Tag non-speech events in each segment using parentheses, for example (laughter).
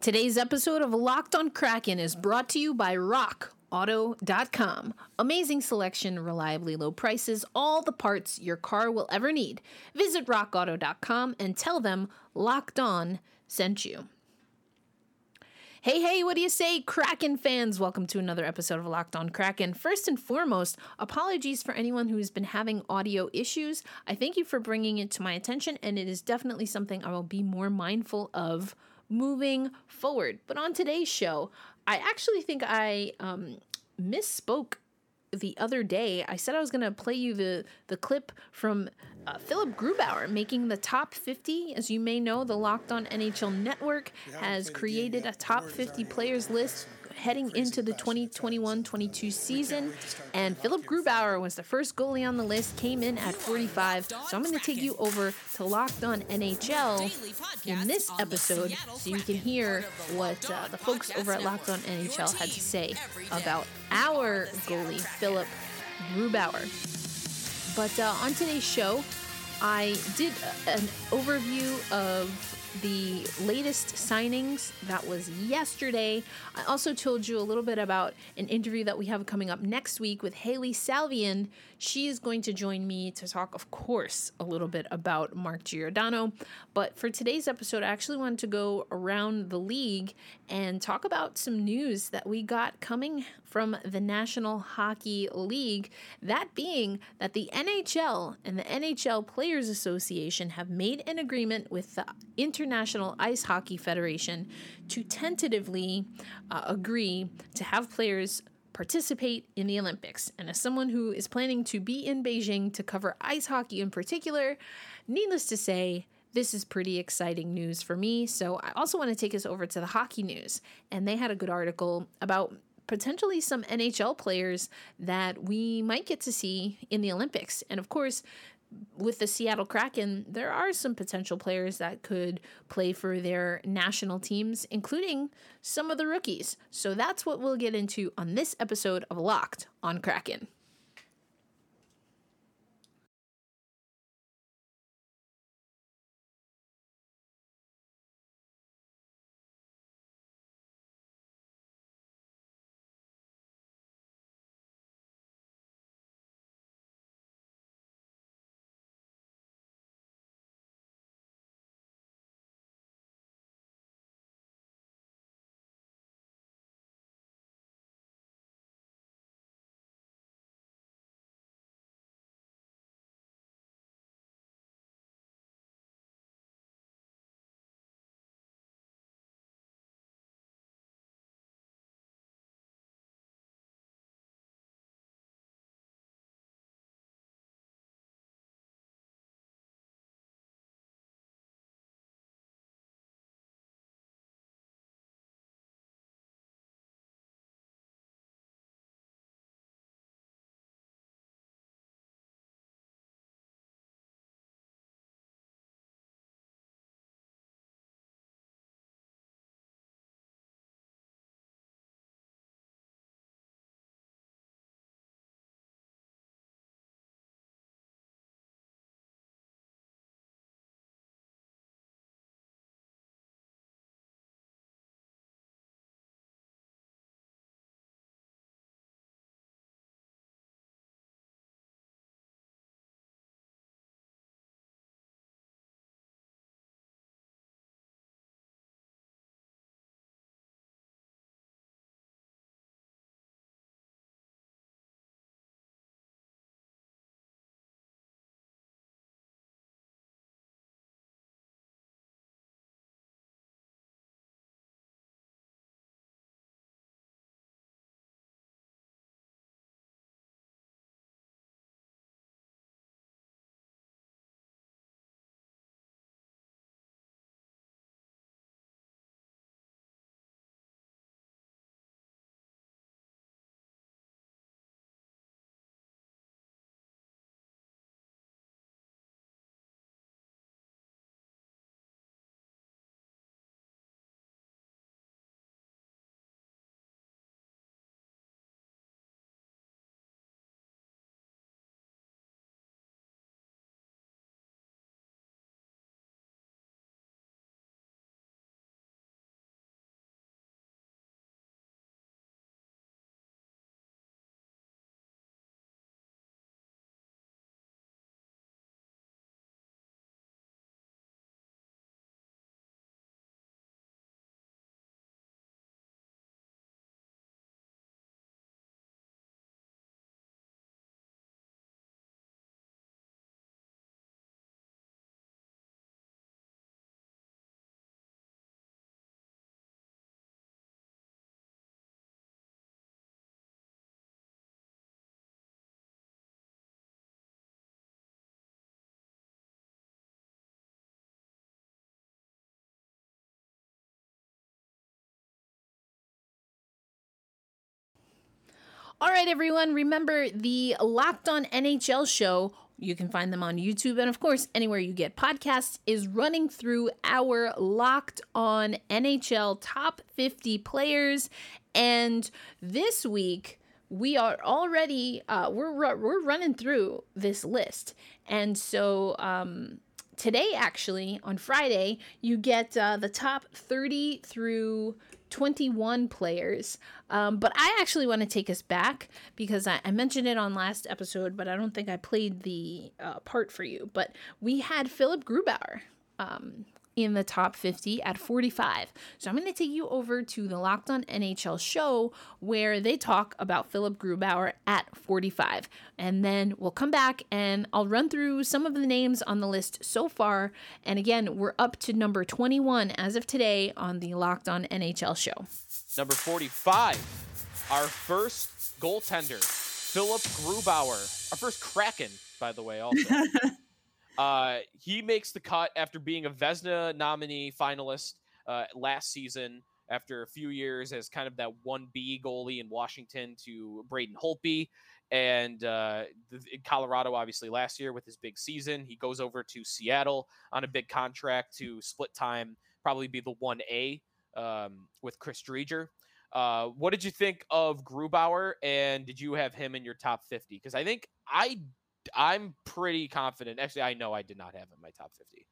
Today's episode of Locked on Kraken is brought to you by RockAuto.com. Amazing selection, reliably low prices, all the parts your car will ever need. Visit RockAuto.com and tell them Locked On sent you. Hey, hey, what do you say, Kraken fans? Welcome to another episode of Locked On Kraken. First and foremost, apologies for anyone who's been having audio issues. I thank you for bringing it to my attention, and it is definitely something I will be more mindful of moving forward. But on today's show, I actually think I um, misspoke the other day. I said I was going to play you the the clip from uh, Philipp Grubauer making the top 50. As you may know, the Locked On NHL Network has created a top 50 players list heading into the 2021-22 season. And Philipp Grubauer was the first goalie on the list came in at 45 so I'm going to take you over to Locked On NHL in this episode so you can hear what uh, the folks over at Locked On NHL had to say about our goalie Philipp Grubauer. But uh, on today's show I did an overview of the latest signings that was yesterday. I also told you a little bit about an interview that we have coming up next week with Hailey Salvian. She is going to join me to talk, of course, a little bit about Mark Giordano. But for today's episode, I actually wanted to go around the league and talk about some news that we got coming from the National Hockey League. That being that the NHL and the NHL Players Association have made an agreement with the International Ice Hockey Federation to tentatively uh, agree to have players participate in the Olympics. And as someone who is planning to be in Beijing to cover ice hockey in particular, needless to say, this is pretty exciting news for me. So I also want to take us over to the hockey news. And they had a good article about potentially some NHL players that we might get to see in the Olympics. And of course, with the Seattle Kraken, there are some potential players that could play for their national teams, including some of the rookies. So that's what we'll get into on this episode of Locked on Kraken. All right, everyone. Remember the Locked On NHL show. You can find them on YouTube and, of course, anywhere you get podcasts, is running through our Locked On NHL top 50 players. And this week, we are already uh, we're we're running through this list, and so um, today actually on Friday you get uh, the top thirty through 21 players. Um, but I actually want to take us back because I, I, mentioned it on last episode, but I don't think I played the uh, part for you. But we had Philipp Grubauer um, in the top 50 at 45. So I'm going to take you over to the Locked On NHL show where they talk about Philipp Grubauer at 45. And then we'll come back and I'll run through some of the names on the list so far. And again, we're up to number 21 as of today on the Locked On NHL show. Number 45, our first goaltender, Philipp Grubauer. Our first Kraken, by the way, also. (laughs) Uh, he makes the cut after being a Vezina nominee finalist uh, last season. After a few years as kind of that one B goalie in Washington to Braden Holtby, and uh, in Colorado, obviously last year with his big season, he goes over to Seattle on a big contract to split time, probably be the one A um, with Chris Driedger. Uh, what did you think of Grubauer, and did you have him in your top 50? Because I think I I'm pretty confident. Actually, I know I did not have him in my top 50.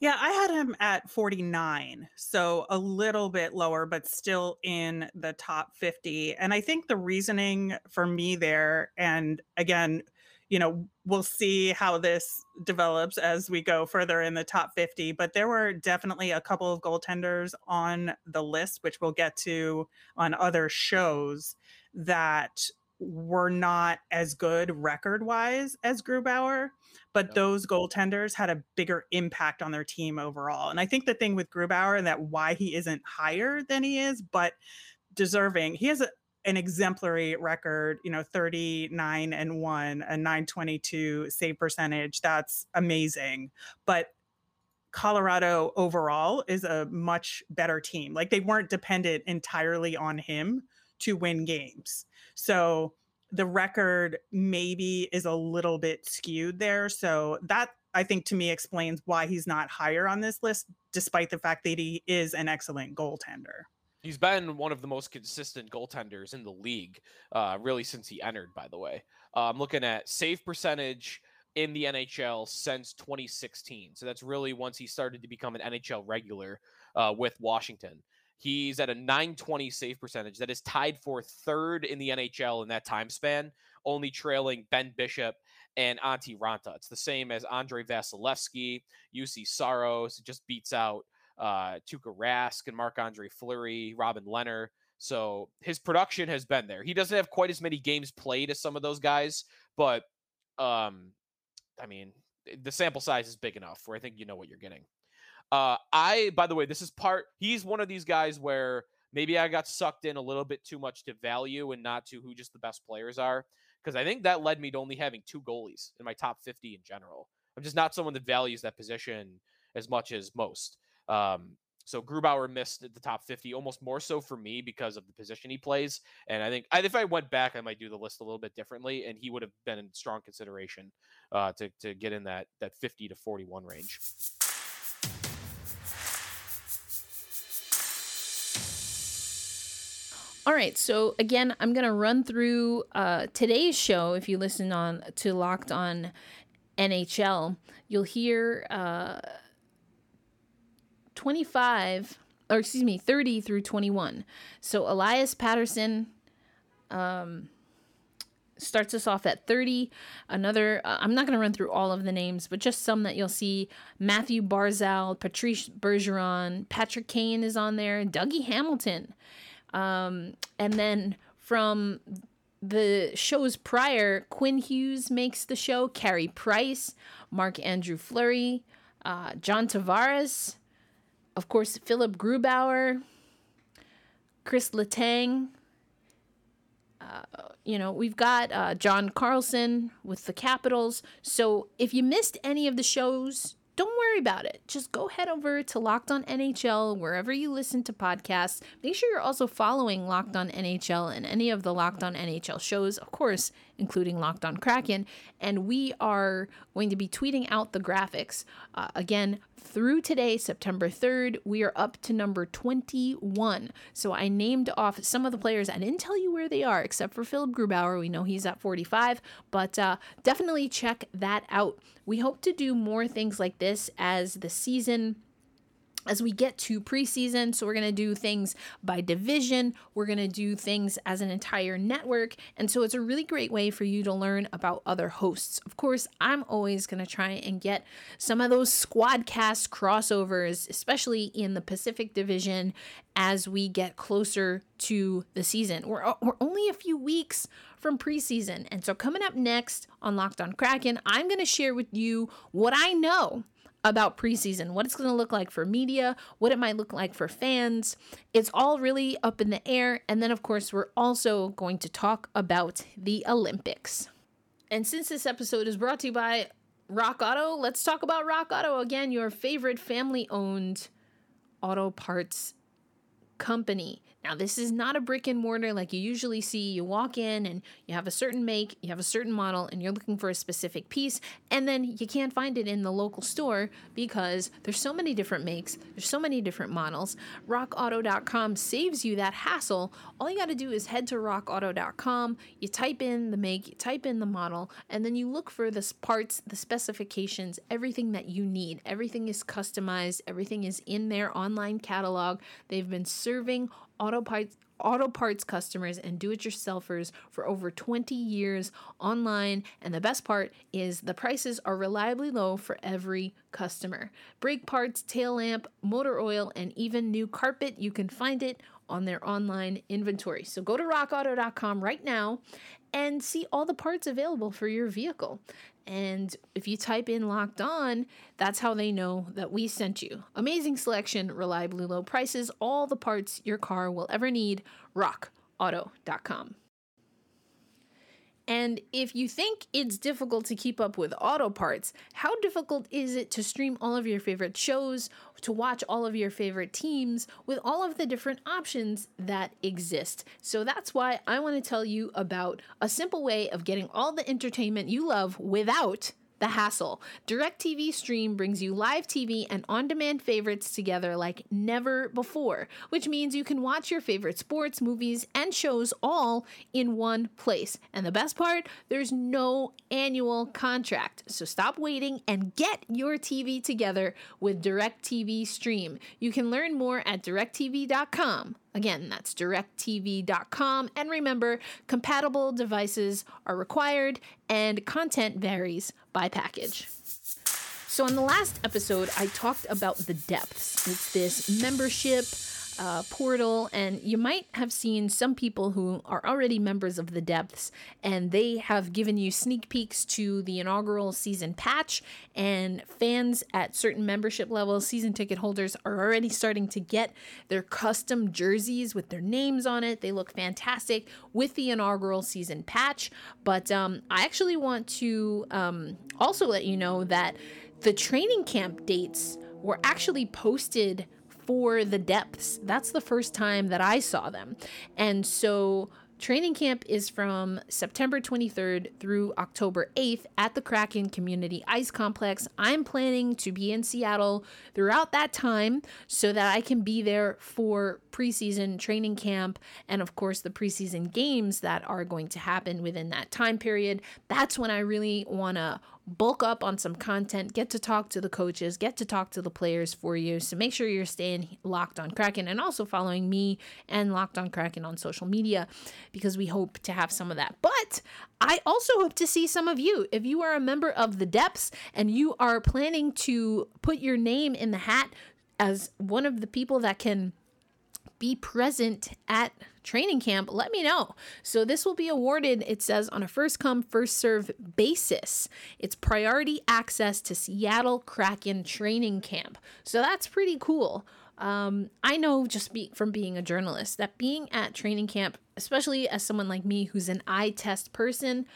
Yeah, I had him at 49, so a little bit lower, but still in the top 50. And I think the reasoning for me there, and again, you know, we'll see how this develops as we go further in the top 50. But there were definitely a couple of goaltenders on the list, which we'll get to on other shows, that were not as good record wise as Grubauer, but yep. those goaltenders had a bigger impact on their team overall. And I think the thing with Grubauer and that why he isn't higher than he is, but deserving, he has a, an exemplary record, you know, 39 and 1, a 922 save percentage. That's amazing. But Colorado overall is a much better team. Like they weren't dependent entirely on him to win games. So the record maybe is a little bit skewed there. So that I think to me explains why he's not higher on this list, despite the fact that he is an excellent goaltender. He's been one of the most consistent goaltenders in the league, uh, really since he entered. By the way, uh, I'm looking at save percentage in the NHL since 2016. So that's really once he started to become an NHL regular uh, with Washington. He's at a 920 save percentage that is tied for third in the NHL in that time span, only trailing Ben Bishop and Antti Raanta. It's the same as Andrei Vasilevskiy, Juuse Saros, just beats out uh, Tuukka Rask and Marc Andre Fleury, Robin Lehner. So his production has been there. He doesn't have quite as many games played as some of those guys, but um, I mean, the sample size is big enough where I think you know what you're getting. Uh, I, by the way, this is part. He's one of these guys where maybe I got sucked in a little bit too much to value and not to who just the best players are. Because I think that led me to only having two goalies in my top 50 in general. I'm just not someone that values that position as much as most. Um, so Grubauer missed the top 50 almost more so for me because of the position he plays. And I think if I went back, I might do the list a little bit differently, and he would have been in strong consideration uh, to to get in that that 50 to 41 range. All right, so again, I'm gonna run through uh, today's show. If you listen on to Locked On NHL, you'll hear uh, 25 or excuse me, 30 through 21. So Elias Pettersson um, starts us off at 30. Another, uh, I'm not going to run through all of the names, but just some that you'll see. Mathew Barzal, Patrice Bergeron, Patrick Kane is on there, Dougie Hamilton. Um, and then from the shows prior, Quinn Hughes makes the show, Carey Price, Marc Andre Fleury, uh, John Tavares, of course, Philipp Grubauer, Chris Letang. Uh, you know, we've got uh, John Carlson with the Capitals. So if you missed any of the shows don't worry about it. Just go head over to Locked On NHL wherever you listen to podcasts. Make sure you're also following Locked On NHL and any of the Locked On NHL shows, of course, including Locked On Kraken. And we are going to be tweeting out the graphics. Uh, again, through today, September 3rd, we are up to number 21. So I named off some of the players. I didn't tell you where they are, except for Philipp Grubauer. We know he's at 45, but uh, definitely check that out. We hope to do more things like this as the season as we get to preseason. So, we're going to do things by division, we're going to do things as an entire network. And so, it's a really great way for you to learn about other hosts. Of course, I'm always going to try and get some of those squadcast crossovers, especially in the Pacific Division, as we get closer to the season. We're, we're only a few weeks from preseason. And so, coming up next on Locked on Kraken, I'm going to share with you what I know about preseason, what it's going to look like for media, what it might look like for fans. It's all really up in the air. And then, of course, we're also going to talk about the Olympics. And since this episode is brought to you by Rock Auto, let's talk about Rock Auto again, your favorite family owned auto parts company. Now, this is not a brick and mortar like you usually see. You walk in and you have a certain make, you have a certain model, and you're looking for a specific piece, and then you can't find it in the local store because there's so many different makes, there's so many different models. RockAuto.com saves you that hassle. All you got to do is head to RockAuto.com, you type in the make, you type in the model, and then you look for the parts, the specifications, everything that you need. Everything is customized, everything is in their online catalog. They've been serving auto parts auto parts customers and do-it-yourselfers for over 20 years online. And the best part is the prices are reliably low for every customer. Brake parts tail lamp motor oil and even new carpet you can find it on their online inventory. So go to rockauto.com right now and see all the parts available for your vehicle and if you type in locked on, that's how they know that we sent you. Amazing selection, reliably low prices, all the parts your car will ever need. RockAuto.com. And if you think it's difficult to keep up with auto parts, how difficult is it to stream all of your favorite shows, to watch all of your favorite teams with all of the different options that exist? So that's why I want to tell you about a simple way of getting all the entertainment you love without the hassle. DirecTV Stream brings you live TV and on demand favorites together like never before, which means you can watch your favorite sports, movies, and shows all in one place. And the best part, there's no annual contract. So stop waiting and get your TV together with DirecTV Stream. You can learn more at directv.com. Again, that's directv.com. And remember, compatible devices are required and content varies by package. So, in the last episode, I talked about the depths. It's this membership uh, portal, and you might have seen some people who are already members of the depths, and they have given you sneak peeks to the inaugural season patch. And fans at certain membership levels, season ticket holders, are already starting to get their custom jerseys with their names on it. They look fantastic with the inaugural season patch. But um, I actually want to um, also let you know that the training camp dates were actually posted for the depths. That's the first time that I saw them. And so Training camp is from September 23rd through October 8th at the Kraken Community Ice Complex. I'm planning to be in Seattle throughout that time so that I can be there for preseason training camp and, of course, the preseason games that are going to happen within that time period. That's when I really want to bulk up on some content, get to talk to the coaches, get to talk to the players for you. So make sure you're staying locked on Kraken and also following me and Locked on Kraken on social media because we hope to have some of that. But I also hope to see some of you. If you are a member of the depths and you are planning to put your name in the hat as one of the people that can be present at training camp, let me know. So this will be awarded, it says, on a first come, first serve basis. It's priority access to Seattle Kraken training camp. So that's pretty cool. Um, I know just be, from being a journalist that being at training camp, especially as someone like me who's an eye test person,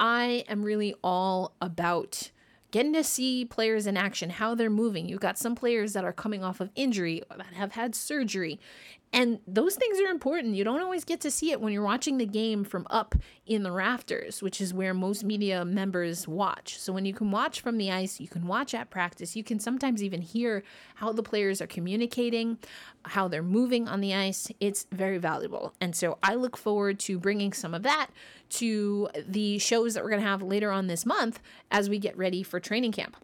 I am really all about getting to see players in action, how they're moving. You've got some players that are coming off of injury that have had surgery. And those things are important. You don't always get to see it when you're watching the game from up in the rafters, which is where most media members watch. So when you can watch from the ice, you can watch at practice, you can sometimes even hear how the players are communicating, how they're moving on the ice. It's very valuable. And so I look forward to bringing some of that to the shows that we're going to have later on this month as we get ready for training camp.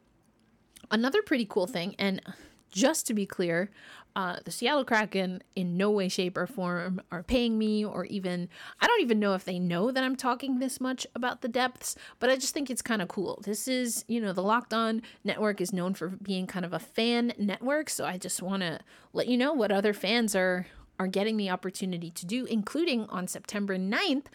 Another pretty cool thing, and just to be clear, uh, the Seattle Kraken in no way, shape, or form are paying me, or even, I don't even know if they know that I'm talking this much about the depths, but I just think it's kind of cool. This is, you know, the Locked On Network is known for being kind of a fan network, so I just want to let you know what other fans are are getting the opportunity to do, including on September 9th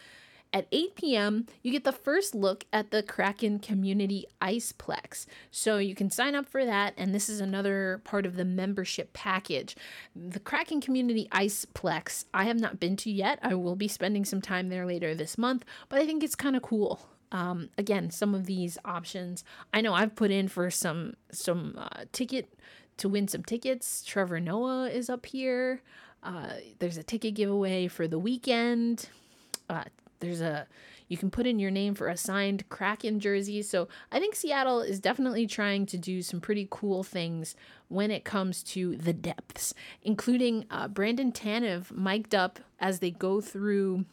at 8 p.m., you get the first look at the Kraken Community Iceplex. So you can sign up for that, and this is another part of the membership package. The Kraken Community Iceplex, I have not been to yet. I will be spending some time there later this month, but I think it's kind of cool. Um, again, some of these options, I know I've put in for some some uh, ticket to win some tickets. Trevor Noah is up here. Uh, there's a ticket giveaway for the weekend. Uh, there's a you can put in your name for a signed Kraken jersey. So I think Seattle is definitely trying to do some pretty cool things when it comes to the depths, including uh, Brandon Tanev mic'd up as they go through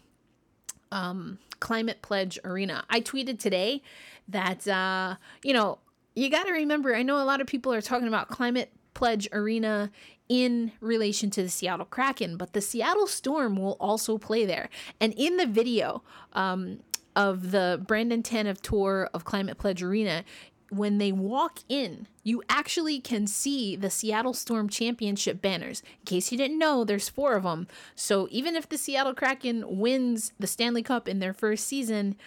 um, Climate Pledge Arena. I tweeted today that, uh, you know, you got to remember, I know a lot of people are talking about Climate Pledge Arena in relation to the Seattle Kraken, but the Seattle Storm will also play there. And in the video um, of the Brandon Tanev tour of Climate Pledge Arena, when they walk in, you actually can see the Seattle Storm championship banners. In case you didn't know, there's four of them. So even if the Seattle Kraken wins the Stanley Cup in their first season,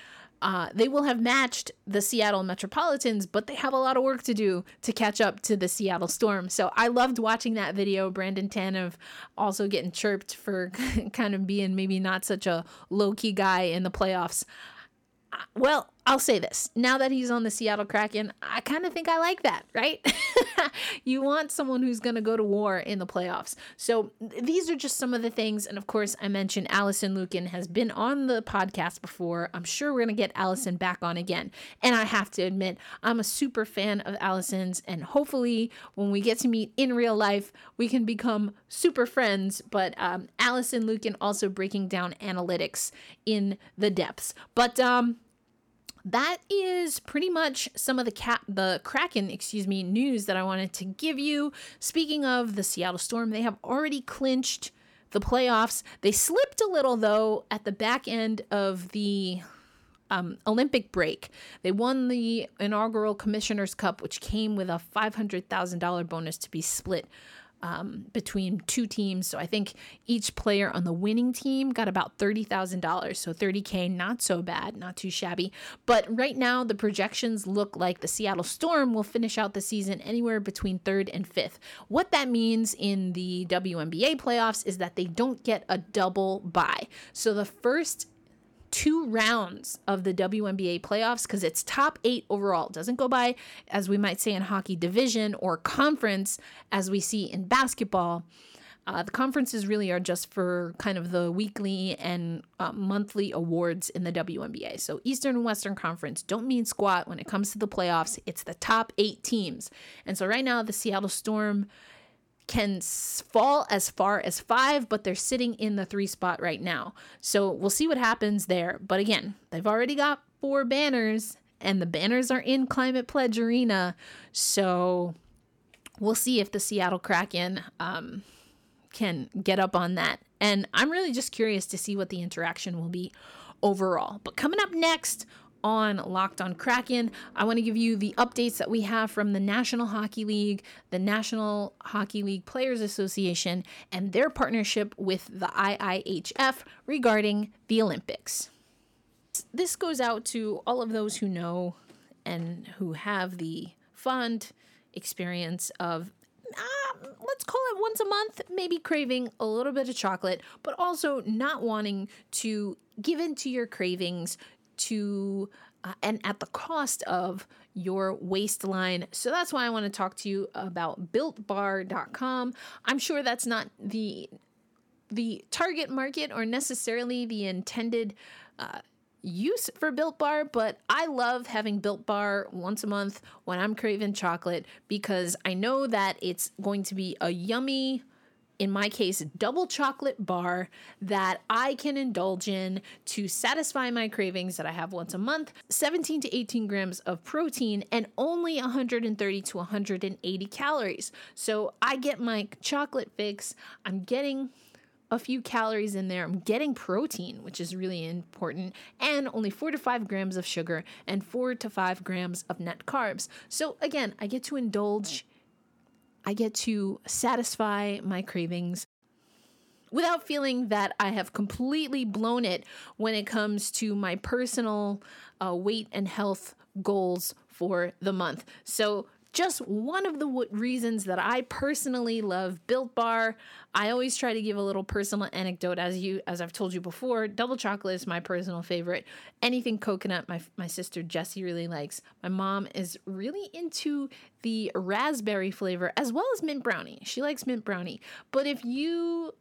uh, they will have matched the Seattle Metropolitans, but they have a lot of work to do to catch up to the Seattle Storm. So I loved watching that video. Brandon Tanev also getting chirped for (laughs) kind of being maybe not such a low key guy in the playoffs. Uh, well, I'll say this. Now that he's on the Seattle Kraken, I kind of think I like that, right? (laughs) you want someone who's going to go to war in the playoffs. So these are just some of the things. And of course, I mentioned Alison Lukan has been on the podcast before. I'm sure we're going to get Alison back on again. And I have to admit, I'm a super fan of Alison's. And hopefully, when we get to meet in real life, we can become super friends. But um, Alison Lukan also breaking down analytics in the depths. But, um, that is pretty much some of the cat the Kraken, excuse me, news that I wanted to give you. Speaking of the Seattle Storm, they have already clinched the playoffs. They slipped a little though at the back end of the um, Olympic break. They won the inaugural Commissioner's Cup, which came with a $500,000 bonus to be split um, between two teams. So I think each player on the winning team got about $30,000. So 30K, not so bad, not too shabby. But right now, the projections look like the Seattle Storm will finish out the season anywhere between third and fifth. What that means in the WNBA playoffs is that they don't get a double bye. So the first two rounds of the WNBA playoffs because it's top eight overall. It doesn't go by, as we might say in hockey, division or conference, as we see in basketball. Uh, the conferences really are just for kind of the weekly and uh, monthly awards in the WNBA. So, Eastern and Western Conference don't mean squat when it comes to the playoffs. It's the top eight teams. And so, right now, the Seattle Storm can fall as far as five, but they're sitting in the three spot right now. So we'll see what happens there. But again, they've already got four banners, and the banners are in Climate Pledge Arena. So we'll see if the Seattle Kraken um, can get up on that. And I'm really just curious to see what the interaction will be overall. But coming up next on Locked on Kraken. I want to give you the updates that we have from the National Hockey League, the National Hockey League Players Association, and their partnership with the IIHF regarding the Olympics. This goes out to all of those who know and who have the fond experience of uh, let's call it once a month, maybe craving a little bit of chocolate, but also not wanting to give in to your cravings to uh, and at the cost of your waistline. So that's why I want to talk to you about builtbar.com. I'm sure that's not the the target market or necessarily the intended uh, use for Built Bar, but I love having Built Bar once a month when I'm craving chocolate because I know that it's going to be a yummy in my case, double chocolate bar that I can indulge in to satisfy my cravings that I have once a month. 17 to 18 grams of protein and only 130 to 180 calories. So I get my chocolate fix. I'm getting a few calories in there. I'm getting protein, which is really important, and only four to five grams of sugar and four to five grams of net carbs. So, again, I get to indulge I get to satisfy my cravings without feeling that I have completely blown it when it comes to my personal uh, weight and health goals for the month. So, just one of the w- reasons that I personally love Built Bar. I always try to give a little personal anecdote as you as I've told you before. Double chocolate is my personal favorite. Anything coconut my my sister Jessie really likes. My mom is really into the raspberry flavor as well as mint brownie. She likes mint brownie. But if you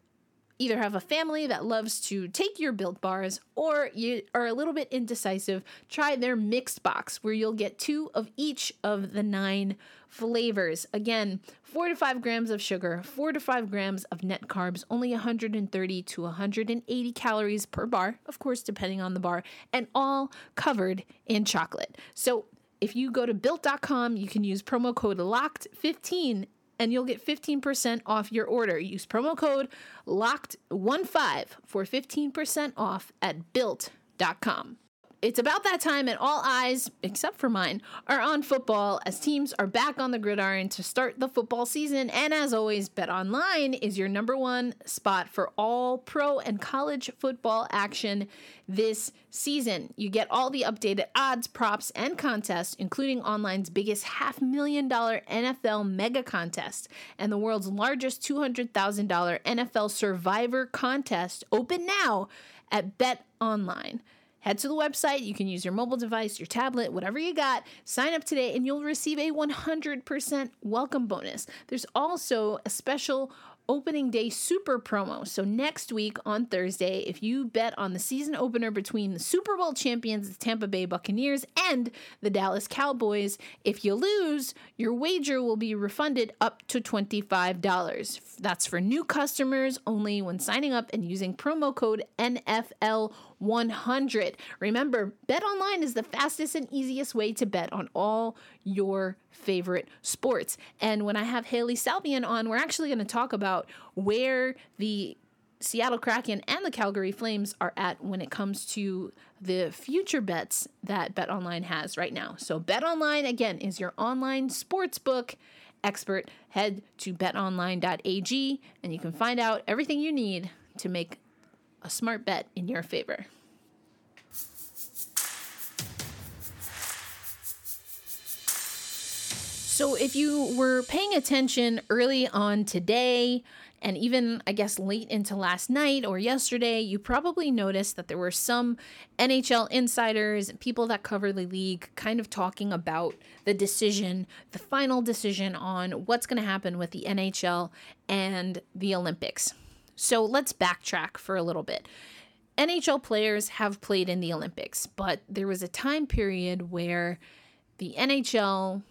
either have a family that loves to take your built bars or you are a little bit indecisive, try their mixed box where you'll get two of each of the nine flavors. Again, four to five grams of sugar, four to five grams of net carbs, only 130 to 180 calories per bar, of course, depending on the bar, and all covered in chocolate. So if you go to built.com, you can use promo code LOCKED15 and you'll get 15% off your order. Use promo code LOCKED15 for 15% off at built.com. It's about that time, and all eyes, except for mine, are on football as teams are back on the gridiron to start the football season. And as always, Bet Online is your number one spot for all pro and college football action this season. You get all the updated odds, props, and contests, including online's biggest half million dollar NFL mega contest and the world's largest $200,000 NFL survivor contest, open now at Bet Online. Head to the website. You can use your mobile device, your tablet, whatever you got. Sign up today and you'll receive a 100% welcome bonus. There's also a special opening day super promo. So next week on Thursday, if you bet on the season opener between the Super Bowl champions, the Tampa Bay Buccaneers, and the Dallas Cowboys, if you lose, your wager will be refunded up to $25. That's for new customers only when signing up and using promo code NFL 100. Remember, Bet Online is the fastest and easiest way to bet on all your favorite sports. And when I have Hailey Salvian on, we're actually going to talk about where the Seattle Kraken and the Calgary Flames are at when it comes to the future bets that Bet Online has right now. So Bet Online again is your online sports book expert. Head to betonline.ag and you can find out everything you need to make a smart bet in your favor. So, if you were paying attention early on today, and even I guess late into last night or yesterday, you probably noticed that there were some NHL insiders people that cover the league kind of talking about the decision, the final decision on what's going to happen with the NHL and the Olympics. So let's backtrack for a little bit. NHL players have played in the Olympics, but there was a time period where the NHL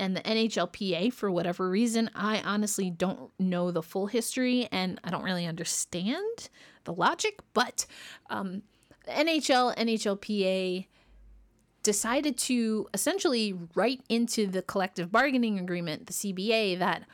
and the NHLPA, for whatever reason, I honestly don't know the full history and I don't really understand the logic, but um, NHL, NHLPA decided to essentially write into the collective bargaining agreement, the CBA, that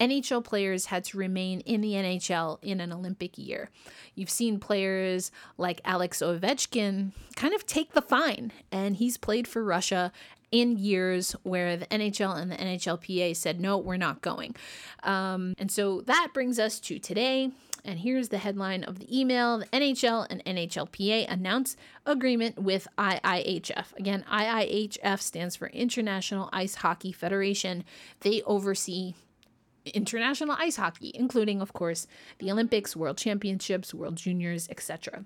NHL players had to remain in the NHL in an Olympic year. You've seen players like Alex Ovechkin kind of take the fine, and he's played for Russia in years where the NHL and the NHLPA said, no, we're not going. Um, and so that brings us to today. And here's the headline of the email The NHL and NHLPA announce agreement with IIHF. Again, IIHF stands for International Ice Hockey Federation. They oversee international ice hockey, including, of course, the Olympics, World Championships, World Juniors, etc.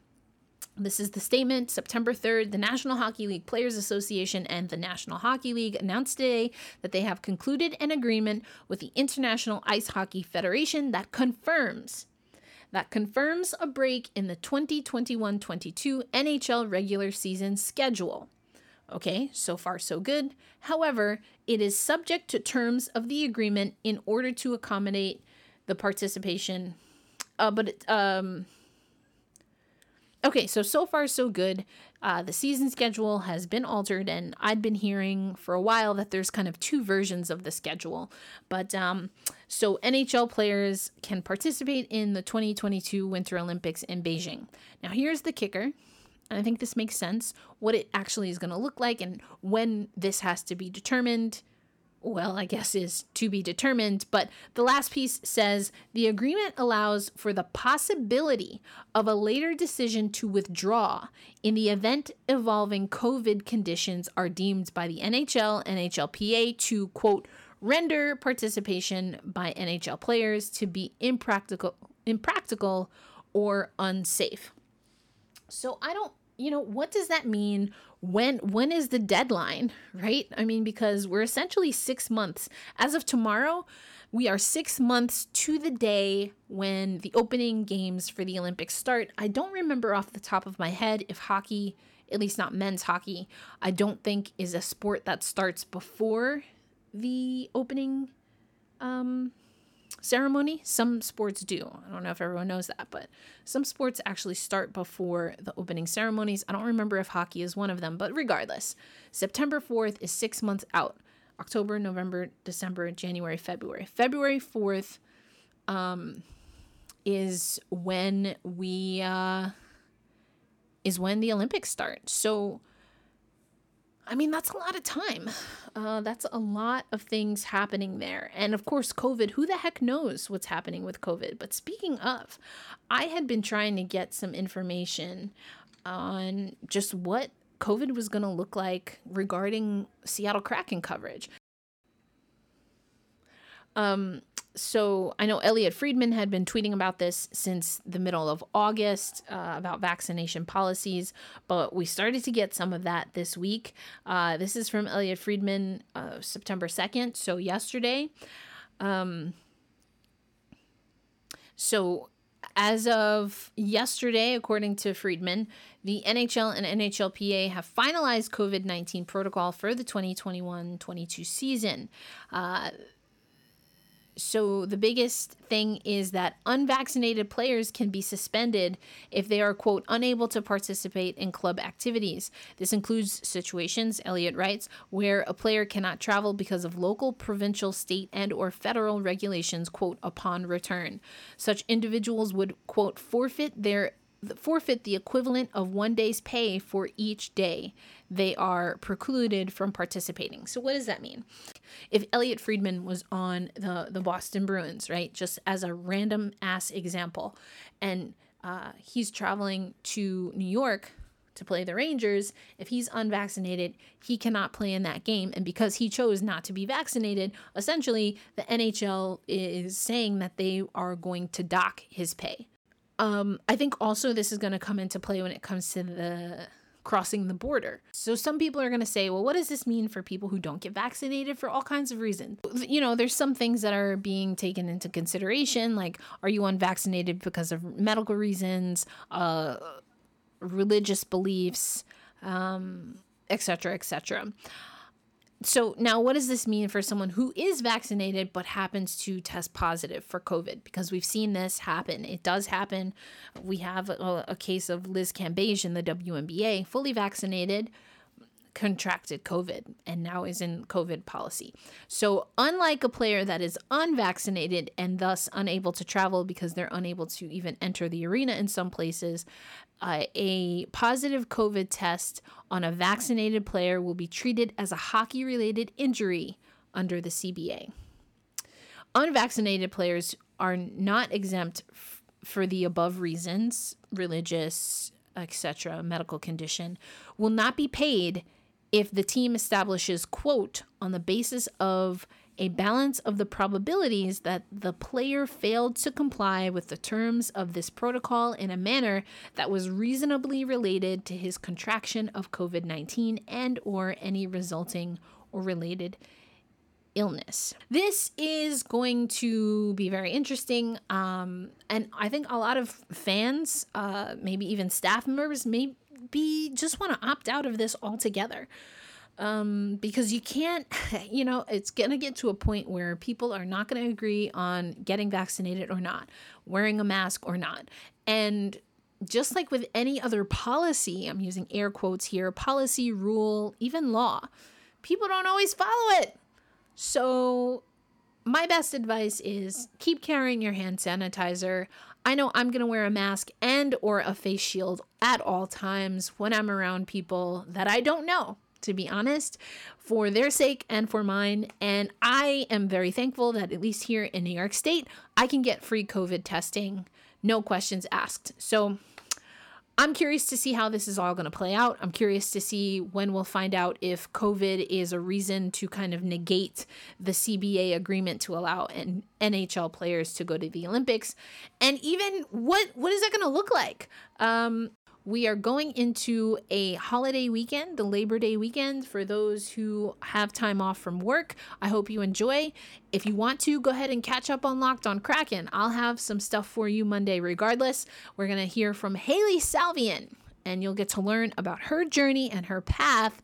This is the statement. September 3rd, the National Hockey League Players Association and the National Hockey League announced today that they have concluded an agreement with the International Ice Hockey Federation that confirms that confirms a break in the 2021-22 NHL regular season schedule. Okay, so far so good. However, it is subject to terms of the agreement in order to accommodate the participation uh, but it, um Okay, so so far so good. Uh, the season schedule has been altered, and I'd been hearing for a while that there's kind of two versions of the schedule. But um, so NHL players can participate in the 2022 Winter Olympics in Beijing. Now, here's the kicker. I think this makes sense. What it actually is going to look like and when this has to be determined well, I guess is to be determined, but the last piece says the agreement allows for the possibility of a later decision to withdraw in the event evolving COVID conditions are deemed by the NHL, NHLPA to quote render participation by NHL players to be impractical impractical or unsafe. So I don't you know, what does that mean? When when is the deadline, right? I mean, because we're essentially 6 months. As of tomorrow, we are 6 months to the day when the opening games for the Olympics start. I don't remember off the top of my head if hockey, at least not men's hockey, I don't think is a sport that starts before the opening um ceremony. Some sports do. I don't know if everyone knows that, but some sports actually start before the opening ceremonies. I don't remember if hockey is one of them, but regardless, September 4th is six months out. October, November, December, January, February. February 4th um, is when we uh, is when the Olympics start. So I mean, that's a lot of time. Uh, that's a lot of things happening there. And of course, COVID, who the heck knows what's happening with COVID? But speaking of, I had been trying to get some information on just what COVID was going to look like regarding Seattle Kraken coverage. Um, so I know Elliotte Friedman had been tweeting about this since the middle of August uh, about vaccination policies, but we started to get some of that this week. Uh, this is from Elliotte Friedman, uh, September 2nd, so yesterday. Um, so as of yesterday, according to Friedman, the NHL and NHLPA have finalized COVID 19 protocol for the 2021 22 season. So the biggest thing is that unvaccinated players can be suspended if they are quote unable to participate in club activities. This includes situations, Elliotte writes, where a player cannot travel because of local, provincial, state and or federal regulations quote upon return. Such individuals would quote forfeit their forfeit the equivalent of one day's pay for each day they are precluded from participating. So what does that mean? If Elliotte Friedman was on the the Boston Bruins, right, just as a random ass example, and uh, he's traveling to New York to play the Rangers, if he's unvaccinated, he cannot play in that game. And because he chose not to be vaccinated, essentially the NHL is saying that they are going to dock his pay. Um, I think also this is going to come into play when it comes to the crossing the border. So some people are going to say, well, what does this mean for people who don't get vaccinated for all kinds of reasons? You know, there's some things that are being taken into consideration, like are you unvaccinated because of medical reasons, uh, religious beliefs, um, etc., etc so now what does this mean for someone who is vaccinated but happens to test positive for covid? Because we've seen this happen. It does happen. We have a, a case of liz cambage in the WNBA fully vaccinated contracted covid and now is in covid policy so unlike a player that is unvaccinated and thus unable to travel because they're unable to even enter the arena in some places uh, a positive COVID test on a vaccinated player will be treated as a hockey related injury under the CBA. Unvaccinated players are not exempt f- for the above reasons, religious, etc., medical condition, will not be paid if the team establishes, quote, on the basis of a balance of the probabilities that the player failed to comply with the terms of this protocol in a manner that was reasonably related to his contraction of COVID-19 and or any resulting or related illness. This is going to be very interesting. Um, and I think a lot of fans, uh, maybe even staff members, maybe just want to opt out of this altogether. Um, because you can't, (laughs) you know, it's going to get to a point where people are not going to agree on getting vaccinated or not, wearing a mask or not. And just like with any other policy, I'm using air quotes here policy, rule, even law, people don't always follow it. So, my best advice is keep carrying your hand sanitizer. I know I'm going to wear a mask and or a face shield at all times when I'm around people that I don't know, to be honest, for their sake and for mine. And I am very thankful that at least here in New York State, I can get free COVID testing, no questions asked. So, I'm curious to see how this is all going to play out. I'm curious to see when we'll find out if COVID is a reason to kind of negate the CBA agreement to allow N- NHL players to go to the Olympics, and even what what is that going to look like? Um, we are going into a holiday weekend, the Labor Day weekend, for those who have time off from work. I hope you enjoy. If you want to, go ahead and catch up on Locked on Kraken. I'll have some stuff for you Monday regardless. We're going to hear from Hailey Salvian, and you'll get to learn about her journey and her path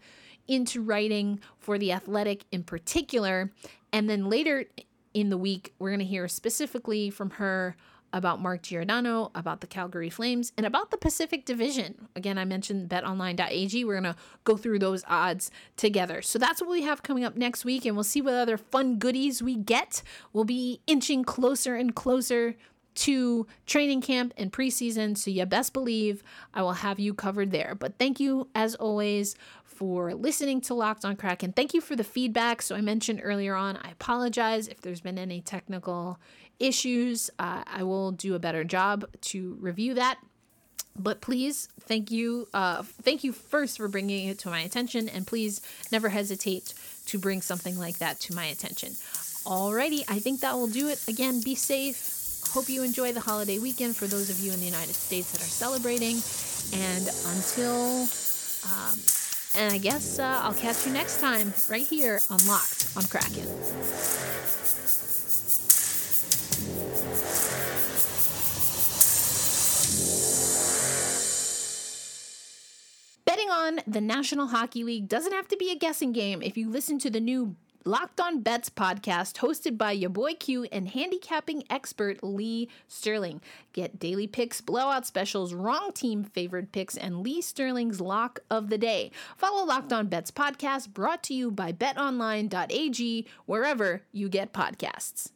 into writing for The Athletic in particular. And then later in the week, we're going to hear specifically from her about Mark Giordano, about the Calgary Flames, and about the Pacific Division. Again, I mentioned betonline.ag. We're going to go through those odds together. So that's what we have coming up next week, and we'll see what other fun goodies we get. We'll be inching closer and closer to training camp and preseason. So you best believe I will have you covered there. But thank you, as always, for listening to Locked on Kraken. Thank you for the feedback. So I mentioned earlier on, I apologize if there's been any technical issues. Uh, I will do a better job to review that. But please, thank you, uh, thank you first for bringing it to my attention, and please never hesitate to bring something like that to my attention. Alrighty, I think that will do it. Again, be safe. Hope you enjoy the holiday weekend for those of you in the United States that are celebrating. And until, um, and I guess uh, I'll catch you next time right here on Locked on Kraken. Betting on the National Hockey League doesn't have to be a guessing game if you listen to the new Locked On Bets podcast hosted by your boy Q and handicapping expert Lee Sterling. Get daily picks, blowout specials, wrong team favored picks, and Lee Sterling's lock of the day. Follow Locked On Bets podcast brought to you by betonline.ag wherever you get podcasts.